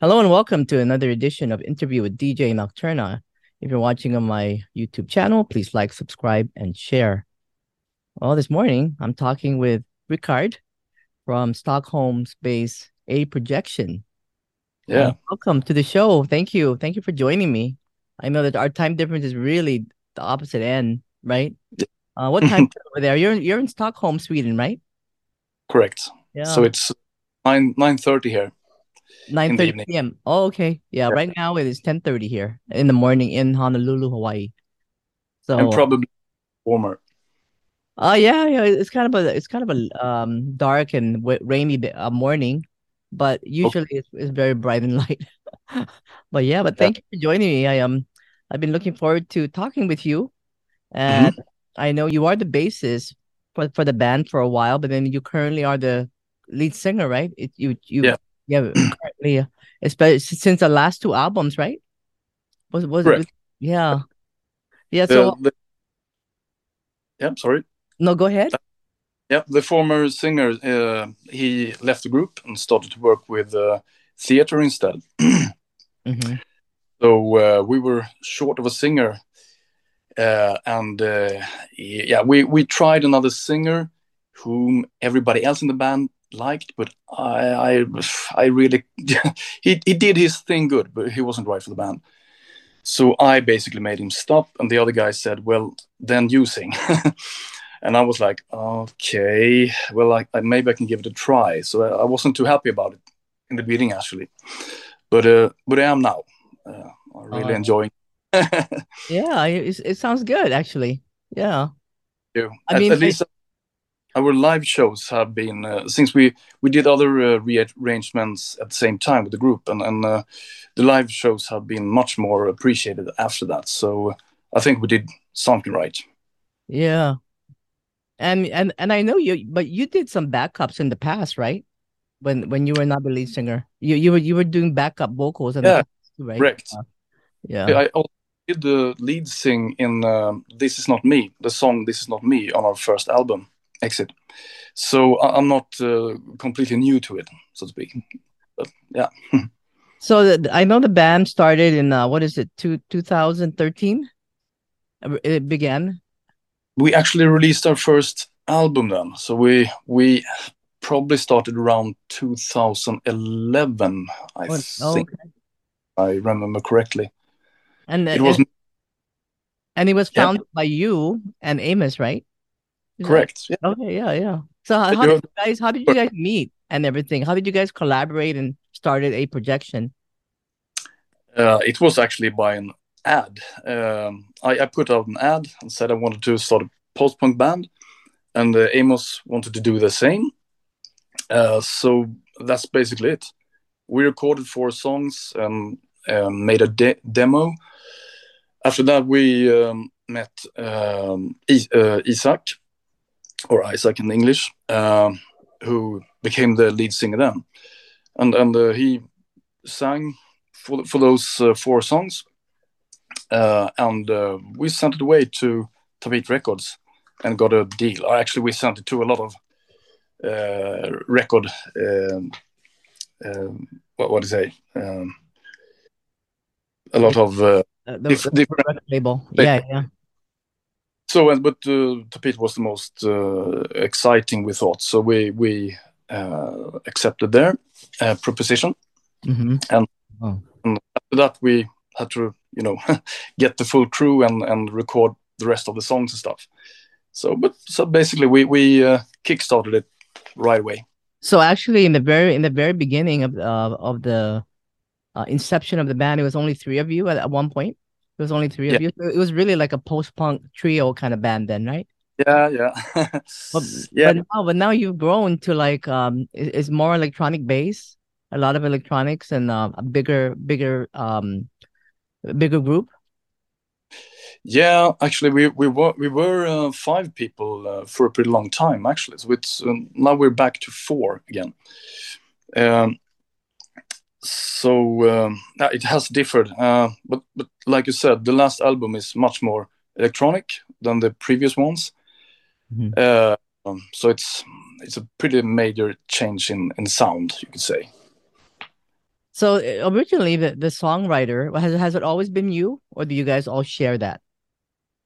Hello and welcome to another edition of Interview with DJ Nocturna. If you're watching on my YouTube channel, please like, subscribe, and share. Well, this morning I'm talking with Ricard from Stockholm's base A Projection. Yeah. Uh, welcome to the show. Thank you. Thank you for joining me. I know that our time difference is really the opposite end, right? Uh, what time over there? You're you're in Stockholm, Sweden, right? Correct. Yeah. So it's nine nine thirty here. Nine thirty p.m. Oh, okay. Yeah, Yeah. right now it is ten thirty here in the morning in Honolulu, Hawaii. So, and probably warmer. uh, yeah, yeah, it's kind of a it's kind of a um dark and w rainy uh, morning, but usually it's, it's very bright and light. But yeah, but Yeah. thank you for joining me. I um I've been looking forward to talking with you, and I know you are the bassist for for the band for a while, but then you currently are the lead singer, right? It you you Yeah. Yeah currently, especially since the last two albums, right? Was was Correct. yeah yeah so the, yeah, sorry. no go ahead Yeah, the former singer uh, he left the group and started to work with uh, theater instead. hmm So uh, we were short of a singer, uh, and uh, yeah, we we tried another singer whom everybody else in the band liked, but I I, I really he he did his thing good, but he wasn't right for the band. So I basically made him stop, and the other guy said, "Well, then you sing." and I was like, "Okay, well, I, I, maybe I can give it a try." So I, wasn't too happy about it in the beginning, actually, but uh, but I am now. Uh, I'm really Oh. enjoying. yeah it, it sounds good actually yeah you. I at, mean, at least our live shows have been uh, since we we did other uh, rearrangements at the same time with the group, and and uh, the live shows have been much more appreciated after that. So uh, I think we did something right. yeah and and and I know you but you did some backups in the past right when when you were not the lead singer you you were you were doing backup vocals in Yeah, the right Correct. yeah I also did the lead sing in um "This Is Not Me," the song "This Is Not Me" on our first album, Exit. So I'm not uh, completely new to it, so to speak. But yeah, So the, I know the band started in uh, what is it, two 2013? Uh, It began. we actually released our first album then. So we we probably started around 2011, I Oh, think okay. I remember correctly. And It was and, it was Yeah. founded by you and Amos, right? Correct. Yeah. Okay, yeah, yeah. So how, how did you guys how did you guys meet and everything? How did you guys collaborate and started a projection? Uh, it was actually by an ad. Um, I, I put out an ad and said I wanted to start a post punk band, and uh, Amos wanted to do the same. Uh, so that's basically it. We recorded four songs and um, made a de- demo. After that, we um, met um, I- uh, Isaac, or Isaac in English, um, who became the lead singer then, and and uh, he sang for for those uh, four songs, uh, and uh, we sent it away to Tapete Records and got a deal. Or actually, we sent it to a lot of uh, record. Um, um, what what to say? Um, a lot of uh, Uh, the, dif- the different. label. Label. Yeah, yeah. So, but uh, Tapete was the most uh, exciting. We thought so. We we uh, accepted their uh, proposition. hmm And- oh. after that we had to you know get the full crew and and record the rest of the songs and stuff so but so basically we we uh, kickstarted it right away So actually, in the very in the very beginning of uh, of the uh, inception of the band, it was only three of you at, at one point. It was only three of you. So it was really like a post punk trio kind of band then, right? yeah yeah But, yeah but now, but now you've grown to like um, it's more electronic bass, a lot of electronics, and uh, a bigger, bigger, um, bigger group. yeah actually we we were we were uh, five people uh, for a pretty long time actually so it's um, now we're back to four again um so um, yeah, it has differed uh, but but like you said the last album is much more electronic than the previous ones Mhm. Uh, um, so it's it's a pretty major change in in sound, you could say. So uh, originally, the, the songwriter has has it always been you, or do you guys all share that?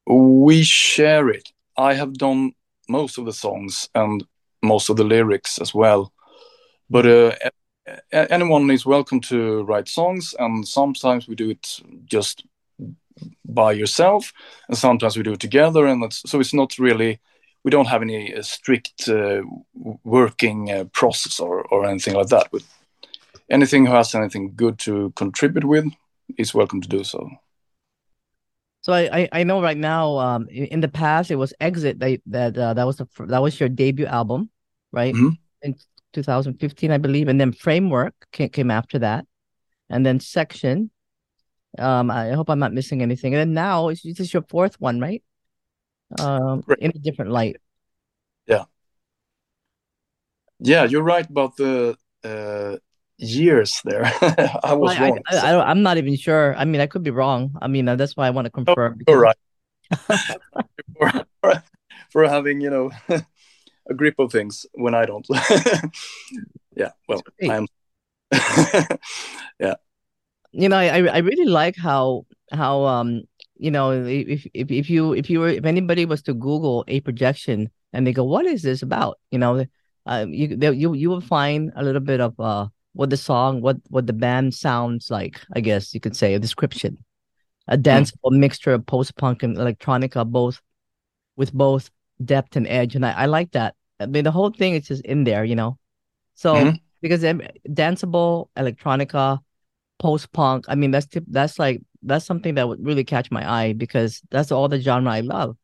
We share it. I have done most of the songs and most of the lyrics as well. But uh, anyone is welcome to write songs, and sometimes we do it just by yourself, and sometimes we do it together. And so it's not really we don't have any uh, strict uh, working uh, process or, or anything like that. But anything who has anything good to contribute with is welcome to do so. So I, I, know right now um in, in, the past it was Exit that that uh, that was the that was your debut album, right? Mm-hmm. In 2015, I believe, and then Framework came, came after that, and then Section. Um, I hope I'm not missing anything. And then now it's this is your fourth one, right? Um, right. in a different light. Yeah. Yeah, you're right about the uh years there. I was I, wrong. I, I, am not even sure. I mean, I could be wrong. I mean, uh, that's why I want to confirm. Oh, because... right. for, for, for, having, you know, a grip of things when I don't. yeah, well, I'm. yeah. You know, I I really like how how um you know if if if you if you were if anybody was to Google a projection and they go what is this about you know uh, you you you will find a little bit of uh what the song, what what the band sounds like. I guess you could say a description, a danceable mm. mixture of post punk and electronica, both with both depth and edge, and I, I like that. I mean, the whole thing is just in there, you know. So mm-hmm. because danceable electronica, post punk, I mean, that's that's like that's something that would really catch my eye because that's all the genre I love,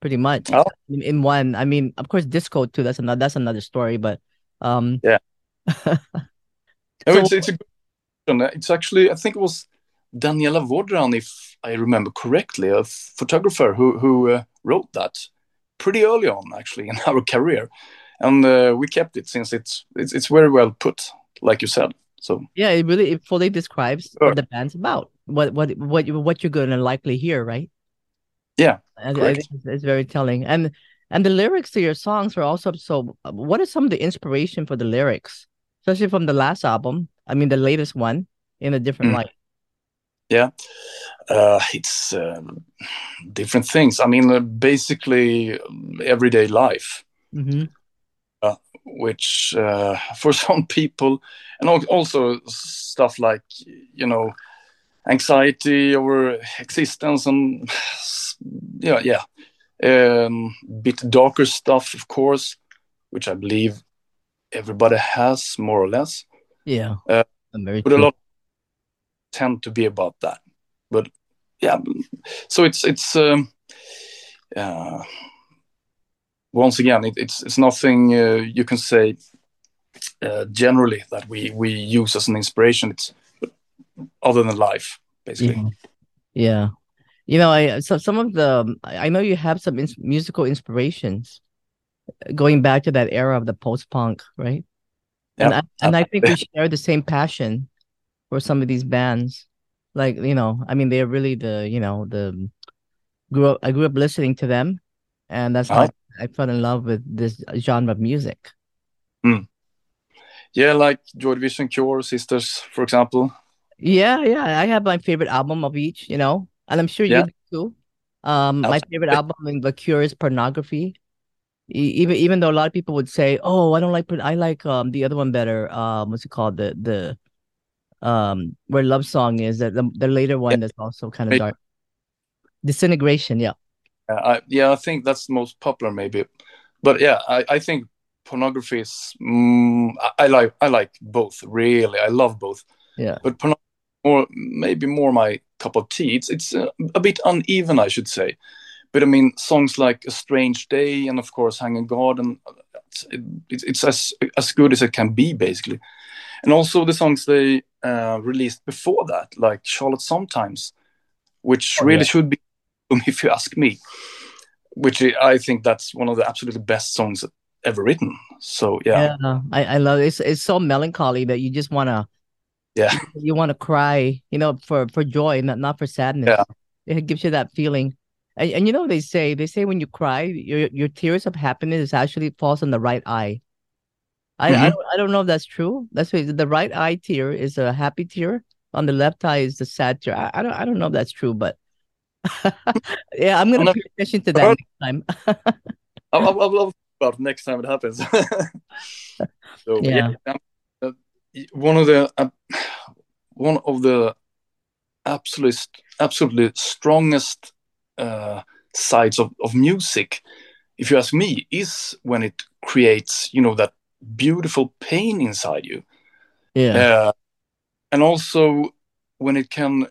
pretty much. Oh. In, in one, I mean, of course, disco too. That's another that's another story, but um, yeah. so, it's, it's a good It's actually, I think it was Daniela Vodran, if I remember correctly, a photographer who who uh, wrote that pretty early on, actually, in our career, and uh, we kept it since it's, it's it's very well put, like you said. So yeah, it really it fully describes sure. what the band's about, what what what you what you're going to likely hear, right? Yeah, I, I it's, it's very telling, and and the lyrics to your songs are also so. What is some of the inspiration for the lyrics? especially from the last album. I mean, the latest one in a different mm. light. Yeah, uh, it's um, different things. I mean, uh, basically everyday life, mm-hmm. uh, which uh, for some people, and also stuff like you know, anxiety over existence and yeah, yeah, um, bit darker stuff, of course, which I believe everybody has more or less. Yeah, uh, but a lot tend to be about that. But yeah, so it's it's um, uh, once again it, it's it's nothing uh, you can say uh, generally that we we use as an inspiration. It's other than life, basically. Yeah. yeah. You know, I so some of the I know you have some ins- musical inspirations going back to that era of the post punk, right? Yep. And I, and I think we share the same passion for some of these bands. Like you know, I mean, they're really the you know the grew up. I grew up listening to them, and that's how I, I fell in love with this genre of music. Mm. Yeah, like Joy Division, Cure, Sisters, for example. Yeah, yeah, I have my favorite album of each, you know, and I'm sure yeah. you do too. Um, my favorite album in The Cure is Pornography even even though a lot of people would say, "Oh, I don't like," I like um the other one better. Um, what's it called? The the um where love song is that the, the later one yeah. that's also kind of dark. Disintegration, yeah. Uh, I, yeah, I think that's the most popular, maybe. But yeah, I, I think pornography is. Mm, I, I, like I like both. Really, I love both. Yeah. But pornography more maybe more my cup of tea. It's it's uh, a bit uneven, I should say but I mean, songs like "A Strange Day" and of course "Hanging Garden," it's, it, it's as as good as it can be, basically. And also the songs they uh, released before that, like "Charlotte Sometimes," which oh, really yeah. should be, if you ask me. Which I think that's one of the absolutely best songs ever written. So yeah, yeah, I, I love it. It's it's so melancholy that you just wanna, yeah, you want to cry, you know, for for joy, not not for sadness. Yeah. It gives you that feeling. And, and you know they say they say when you cry, your your tears of happiness actually falls on the right eye. I, I Mhm. don't I don't know if that's true. That's what the right eye tear is a happy tear. On the left eye is the sad tear. I, I don't I don't know if that's true, but yeah, I'm gonna pay attention to that heard- next time. I'll, I'll, I'll about it next time it happens. so Yeah. um, uh, one of the uh, one of the absolutely absolutely strongest uh, sides of, of music, if you ask me, is when it creates you know that beautiful pain inside you, Yeah. uh, and also when it can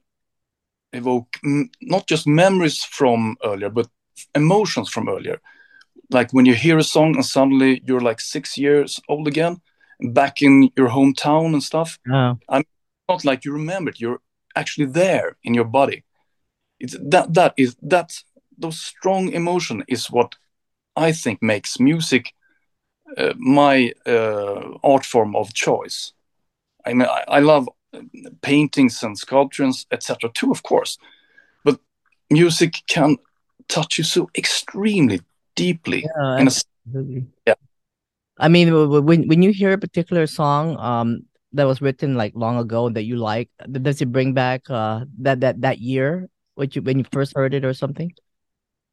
evoke m- not just memories from earlier, but emotions from earlier. Like when you hear a song and suddenly you're like six years old again, back in your hometown and stuff. I'm Not like you remember it, you're actually there in your body. It's that that is that those strong emotion is what I think makes music uh, my uh, art form of choice. I mean, I, I love paintings and sculptures, etc. too, of course, but music can touch you so extremely deeply. yeah, in a absolutely. Yeah. I mean, when when you hear a particular song um that was written like long ago that you like, does it bring back uh that that that year what you when you first heard it or something?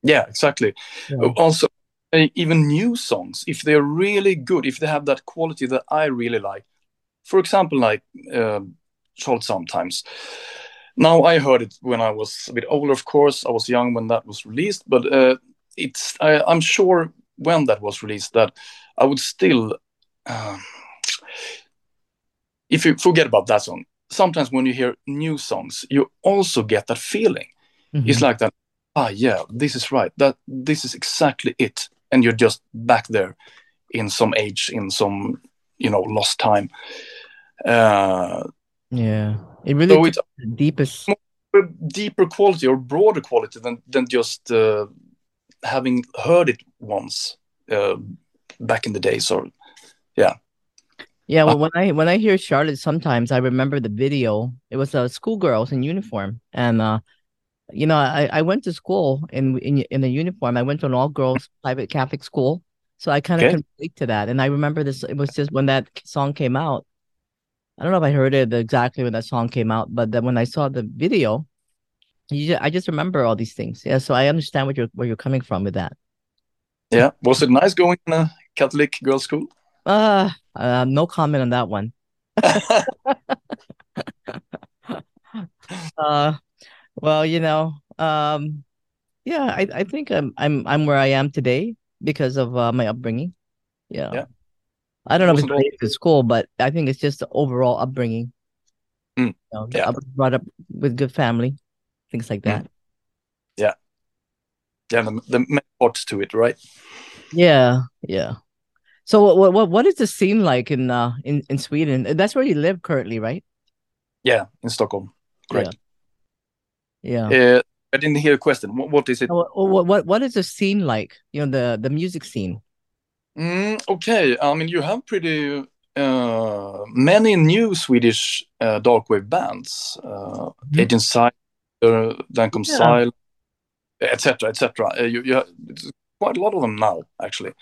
yeah, exactly. Yeah. Also, even new songs, if they're really good, if they have that quality that I really like, for example, like uh, Sometimes. Now I heard it when I was a bit older, of course. I was young when that was released, but uh, it's I, I'm sure when that was released that I would still, um, if you forget about that song, sometimes when you hear new songs, you also get that feeling. It's Mhm. like that. Ah, yeah, this is right. That this is exactly it, and you're just back there in some age, in some you know lost time. Uh, Yeah. It really so it's the deepest deeper quality or broader quality than than just uh, having heard it once uh, back in the days. Or yeah. Yeah, well, when I when I hear Charlotte, sometimes I remember the video. It was uh, schoolgirls in uniform, and uh, you know, I I went to school in in in a uniform. I went to an all girls private Catholic school, so I kind of can relate to that. And I remember this. It was just when that song came out. I don't know if I heard it exactly when that song came out, but then when I saw the video, you ju- I just remember all these things. Yeah, so I understand what you're where you're coming from with that. yeah, was it nice going in a Catholic girls' school? Uh, uh no comment on that one. Uh, well, you know, um, yeah, I, I think I'm I'm I'm where I am today because of uh, my upbringing. Yeah. Yeah. I don't know if it's related to school, but I think it's just the overall upbringing. Mm, You know, yeah. I was brought up with good family, things like that. yeah, Yeah, the, the parts to it, right? Yeah, yeah. So what what what is the scene like in uh in in Sweden? That's where you live currently, right? Yeah, in Stockholm. Correct. Yeah. Uh, I didn't hear a question. What, what is it? What, what what what is the scene like? You know, the the music scene. Mm, okay, I mean you have pretty uh, many new Swedish uh, dark wave bands. Uh, Mhm. Agent uh, Yeah. Etc., etc. Uh, you, you have, quite a lot of them now, actually.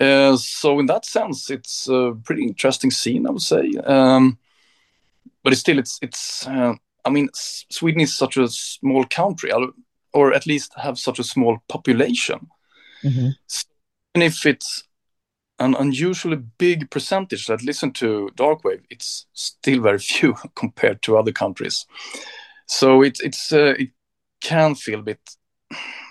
Uh, so in that sense, it's a pretty interesting scene, I would say. Um, but it's still, it's it's. I mean, S- Sweden is such a small country, or- or at least have such a small population. Mhm. even if it's an unusually big percentage that listen to darkwave, it's still very few compared to other countries. So it's it's uh, it can feel a bit,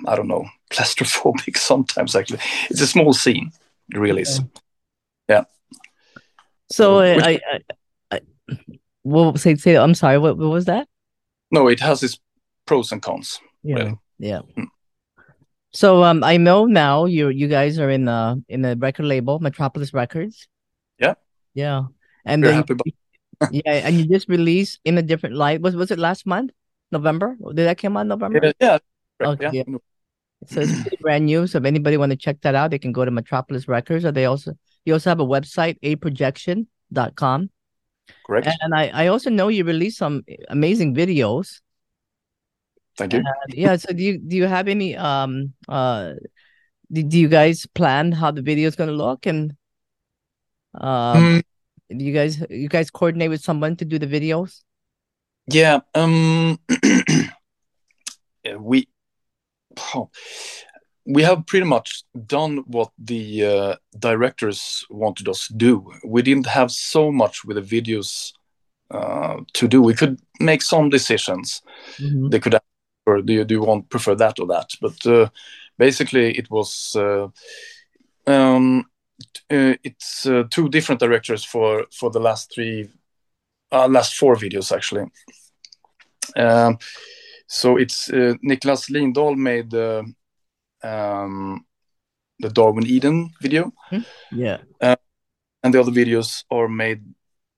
I don't know, claustrophobic sometimes. Actually, it's a small scene. It really is. Yeah. So Uh, which- I, I, I well, say say I'm sorry. What what was that? No, it has its pros and cons. Yeah, Really. yeah. Mm. So um, I know now you you guys are in uh in a record label, Metropolis Records. Yeah. Yeah, and We're then about. yeah, and you just released in a different light. Was was it last month, November? Did that come out in November? Yeah, yeah, Okay, yeah. yeah. So it's brand new. So if anybody want to check that out, they can go to Metropolis Records, or they also you also have a website, aprojection.com. correct. And I I also know you released some amazing videos. Thank you. And yeah, so do you do you have any um uh do, do you guys plan how the video is going to look and Um, mm. you guys you guys coordinate with someone to do the videos? Yeah, um, we oh, we have pretty much done what the uh, directors wanted us to do. We didn't have so much with the videos uh, to do. We could make some decisions. Mm-hmm. They could, or do you do you want prefer that or that? But uh, basically, it was uh, um, uh, it's uh, two different directors for for the last three, last four videos actually. Um, so it's Niklas Lindahl made um, the Darwin Eden video. Mm-hmm. Yeah. Uh, and the other videos are made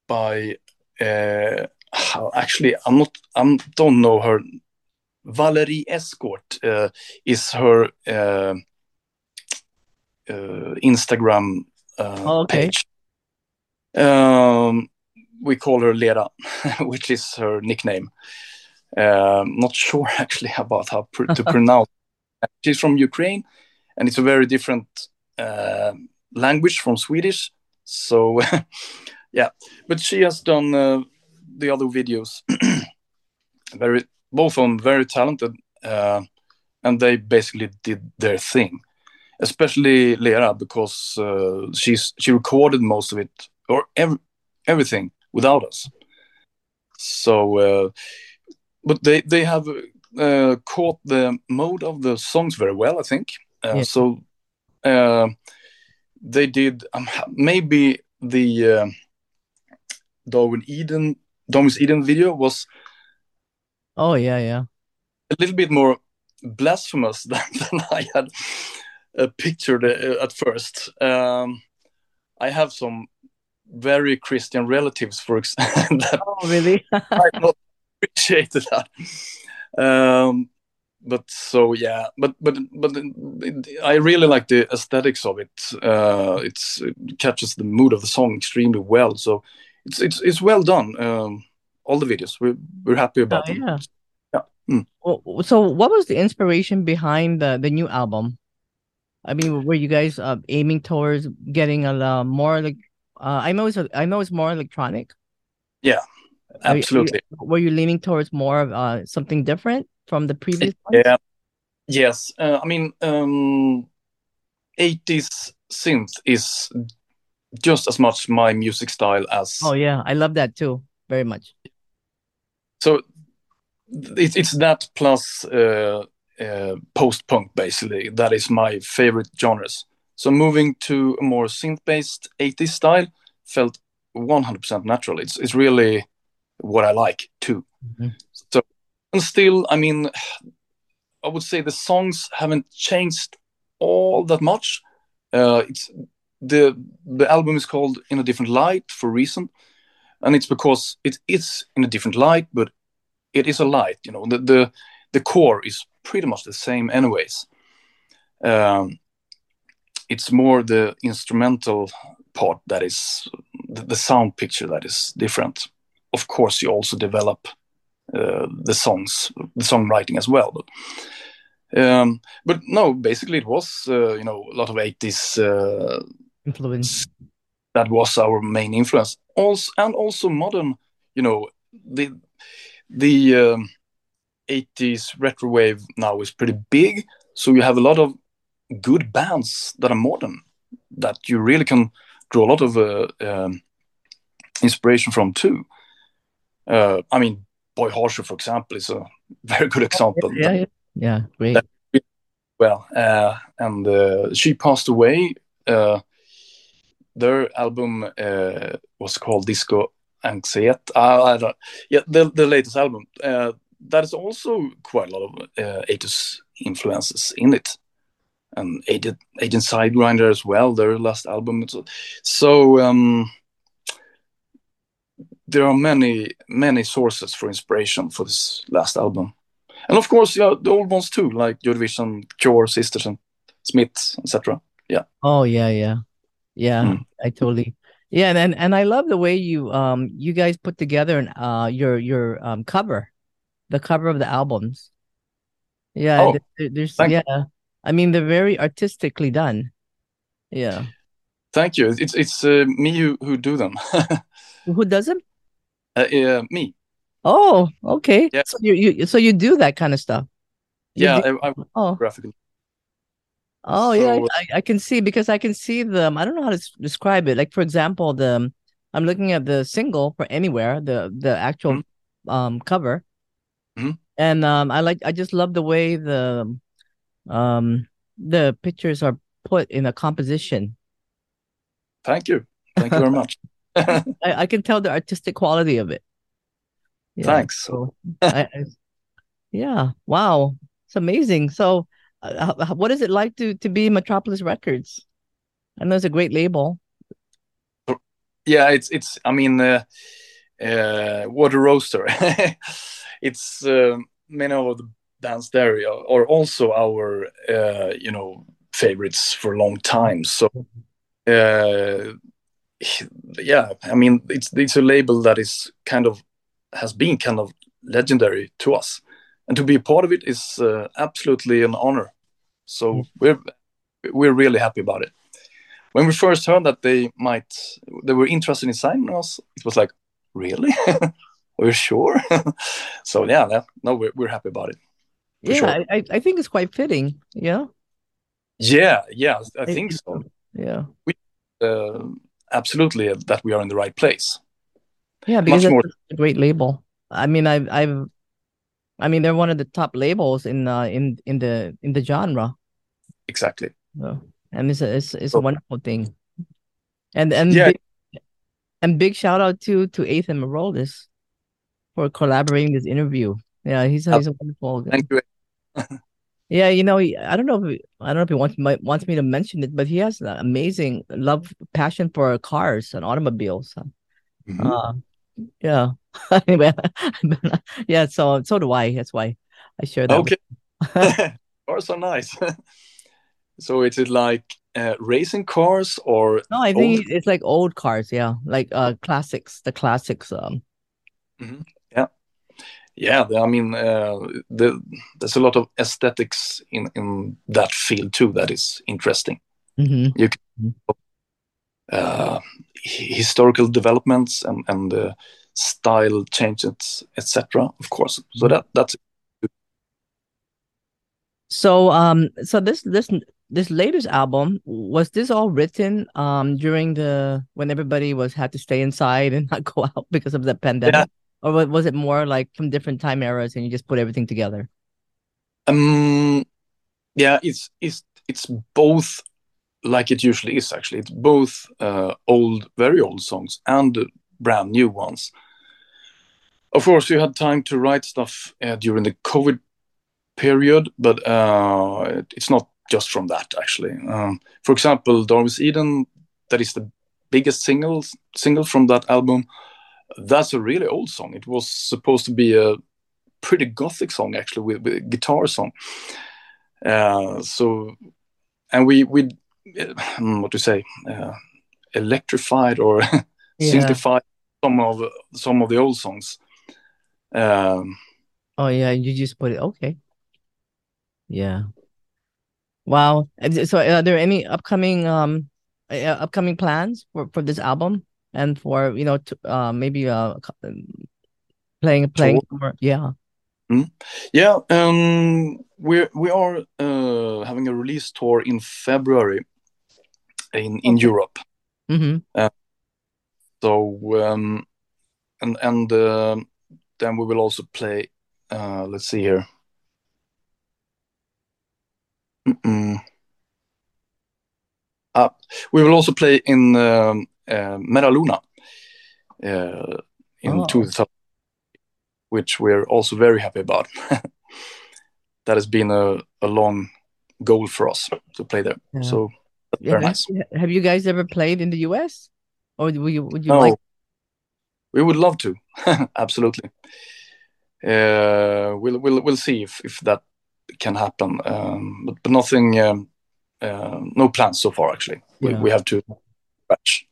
by uh, actually I'm not I don't know her. Valerie Escort uh, is her uh, uh, Instagram uh, oh, okay. page. Um, we call her Lera, which is her nickname. Um, not sure actually about how pr- to pronounce She's from Ukraine, and it's a very different uh, language from Swedish. So, yeah, but she has done uh, the other videos. very, both of them very talented, uh, and they basically did their thing. Especially Lera because uh, she's she recorded most of it or ev- everything without us. So, uh, but they they have caught the mode of the songs very well, I think. Uh. So uh, they did um, maybe the uh, Darwin Eden Darwin's Eden video was. Oh yeah, yeah. A little bit more blasphemous than, than I had uh, pictured uh, at first. Um, I have some very Christian relatives, for example. oh, really? I not appreciated that um, but so yeah, but but but I really like the aesthetics of it. Uh, it's it catches the mood of the song extremely well. So it's it's it's well done. Um, all the videos we're we're happy about oh, them. Yeah. yeah. Mm. Well, so what was the inspiration behind the the new album? I mean, were you guys uh, aiming towards getting a uh, more like? Uh, I know it's a, I know it's more electronic. Yeah, absolutely. Were you, were you leaning towards more of uh, something different from the previous? Ones? Yeah. Yes. Uh, I mean, um, 80s synth is just as much my music style as. Oh yeah, I love that too, very much. So it, it's that plus uh, uh, post punk basically. That is my favorite genres. So moving to a more synth based 80s style felt 100% natural. It's it's really what I like too. Mm-hmm. So, and still, I mean, I would say the songs haven't changed all that much. Uh, it's the the album is called in a different light for a reason, and it's because it is in a different light, but it is a light. You know, the the the core is pretty much the same, anyways. Um, it's more the instrumental part that is the, the sound picture that is different of course you also develop uh, the songs the songwriting as well. But um, but no basically it was uh, you know a lot of 80s uh, influence. that was our main influence. Also and also modern you know the the um, 80s retro wave now is pretty big. So you have a lot of good bands that are modern that you really can draw a lot of uh, um, inspiration from too uh, I mean, Boy Harsher, for example, is a very good example. Yeah, yeah, yeah. great. Well, uh, and uh, she passed away. Uh, their album uh, was called Disco Anxiety. I don't, yeah, the, the latest album. Uh, that is also quite a lot of uh, 80s influences in it. And Agent, Agent Side Grinder as well, their last album. So, so um, there are many many sources for inspiration for this last album, and of course, yeah, the old ones too, like Joy Division, Cure, Sisters, and Smiths, etc. Yeah. Oh yeah, yeah, yeah. Mm. I totally. Yeah, and and I love the way you um you guys put together an uh your your um cover, the cover of the albums. Yeah, oh, there, there's yeah. You. I mean, they're very artistically done. Yeah. Thank you. It's it's uh, me who who do them. Who does them? Uh, uh, me. Oh, okay. Yeah. So you, you so you do that kind of stuff. You Yeah, do- I, I oh, graphic. oh yeah. I, I can see because I can see them. I don't know how to describe it. Like for example, the I'm looking at the single for Anywhere, the the actual um cover, Mhm. and um I like I just love the way the um the pictures are put in a composition. Thank you. Thank you very much. I, I can tell the artistic quality of it. Yeah. Thanks. So, I, I, yeah, wow, it's amazing. So, uh, what is it like to to be Metropolis Records? I know it's a great label. Yeah, it's it's. I mean, uh, uh, Water Roaster. it's uh, many of the bands there are are also our uh, you know favorites for a long time. So uh, yeah, I mean, it's it's a label that is kind of has been kind of legendary to us, and to be a part of it is uh, absolutely an honor. So we're we're really happy about it. When we first heard that they might they were interested in signing us it was like really? Are you sure? So yeah that, no we're, we're happy about it Yeah, sure. I, I think it's quite fitting. Yeah, yeah yeah i think it- so. Yeah, uh, absolutely that we are in the right place yeah. Because more. it's a great label. I mean, I've I've, I mean, they're one of the top labels in uh in in the in the genre. exactly So, and it's a it's, it's a wonderful thing. And and Yeah. big, and big shout out to to Ethan Maroldis for collaborating this interview. Yeah, he's a, he's a wonderful guy. thank you Yeah, you know, I don't know if he, I don't know if he wants wants me to mention it, but he has an amazing love passion for cars and automobiles. Mhm. Uh, yeah. anyway, yeah. So so do I. That's why I share that. okay cars are nice so is it like uh, racing cars or No, I think Old- it's like old cars. Yeah, like uh classics, the classics. Um. Yeah i mean uh, the, there's a lot of aesthetics in in that field too that is interesting. Mhm. uh, historical developments and and uh, style changes etc of course. So that that's So um so this this this latest album was this all written um during the when everybody was had to stay inside and not go out because of the pandemic or was it more like from different time eras and you just put everything together? um yeah it's it's it's both like it usually is actually. It's both uh, old very old songs and brand new ones. Of course we had time to write stuff uh, during the covid period but uh, it- it's not just from that actually. Um, for example darwin's eden that is the biggest single single from that album that's a really old song it was supposed to be a pretty gothic song actually with, with a guitar song uh, so and we we uh, what to say uh, electrified or Yeah. synthesified some of some of the old songs um, Oh yeah, you just put it okay. Yeah. Wow. So are there any upcoming um uh, upcoming plans for for this album and for you know to, uh maybe uh um, playing playing? Yeah. yeah um we we are uh, having a release tour in february in in europe Mm-hmm. so um and and uh, then we will also play uh let's see here Mm-mm. Uh, we will also play in um, uh, Metaluna uh, in Oh. 2000, which we're also very happy about. that has been a, a long goal for us to play there. Yeah. So Yeah, very have, nice. you- have you guys ever played in the US? Or would you would you No, like we would love to. Absolutely. Uh, we'll we'll we'll see if if that can happen. Um, but, but nothing. Um, uh, no plans so far. Actually, we, Yeah. we have to scratch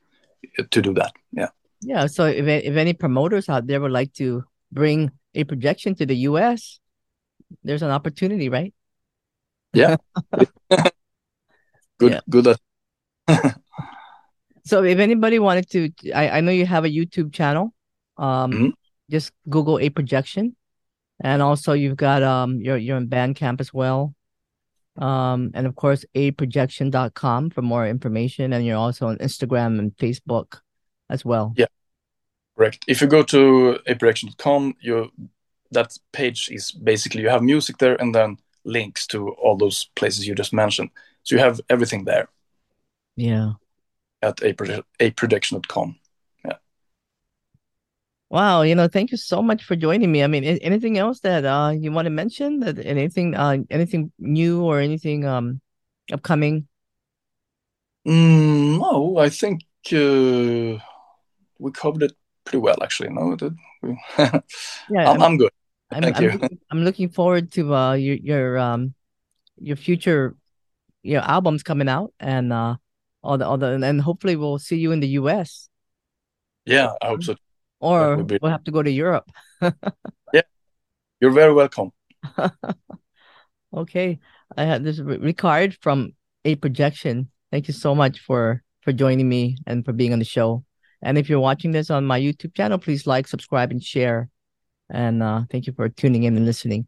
to do that. Yeah. Yeah, so if if any promoters out there would like to bring a projection to the US, there's an opportunity, right? Good. Yeah. Good. So if anybody wanted to, I, I know you have a YouTube channel. Um, Mhm. just Google a projection, and also you've got um, you're you're in Bandcamp as well. Um, and of course, aprojection.com for more information, and you're also on Instagram and Facebook as well. Yeah. Correct. If you go to aprojection.com, you that page is basically you have music there and then links to all those places you just mentioned. So you have everything there Yeah. at aproje- aprojection.com. Wow, you know, thank you so much for joining me. I mean, anything else that uh you want to mention? That anything uh anything new or anything um upcoming? Mm, no, I think uh, we covered it pretty well, actually. No, we? Yeah, I'm, I'm good. I'm Thank I'm you. looking, I'm looking forward to uh your your um your future your albums coming out and uh all the all the and hopefully we'll see you in the US Yeah, I hope so. Or be- we'll have to go to Europe. Yeah, you're very welcome. Okay, I had this Ri- Ricard from A Projection. Thank you so much for for joining me and for being on the show. And if you're watching this on my YouTube channel, please like, subscribe, and share. And uh, thank you for tuning in and listening.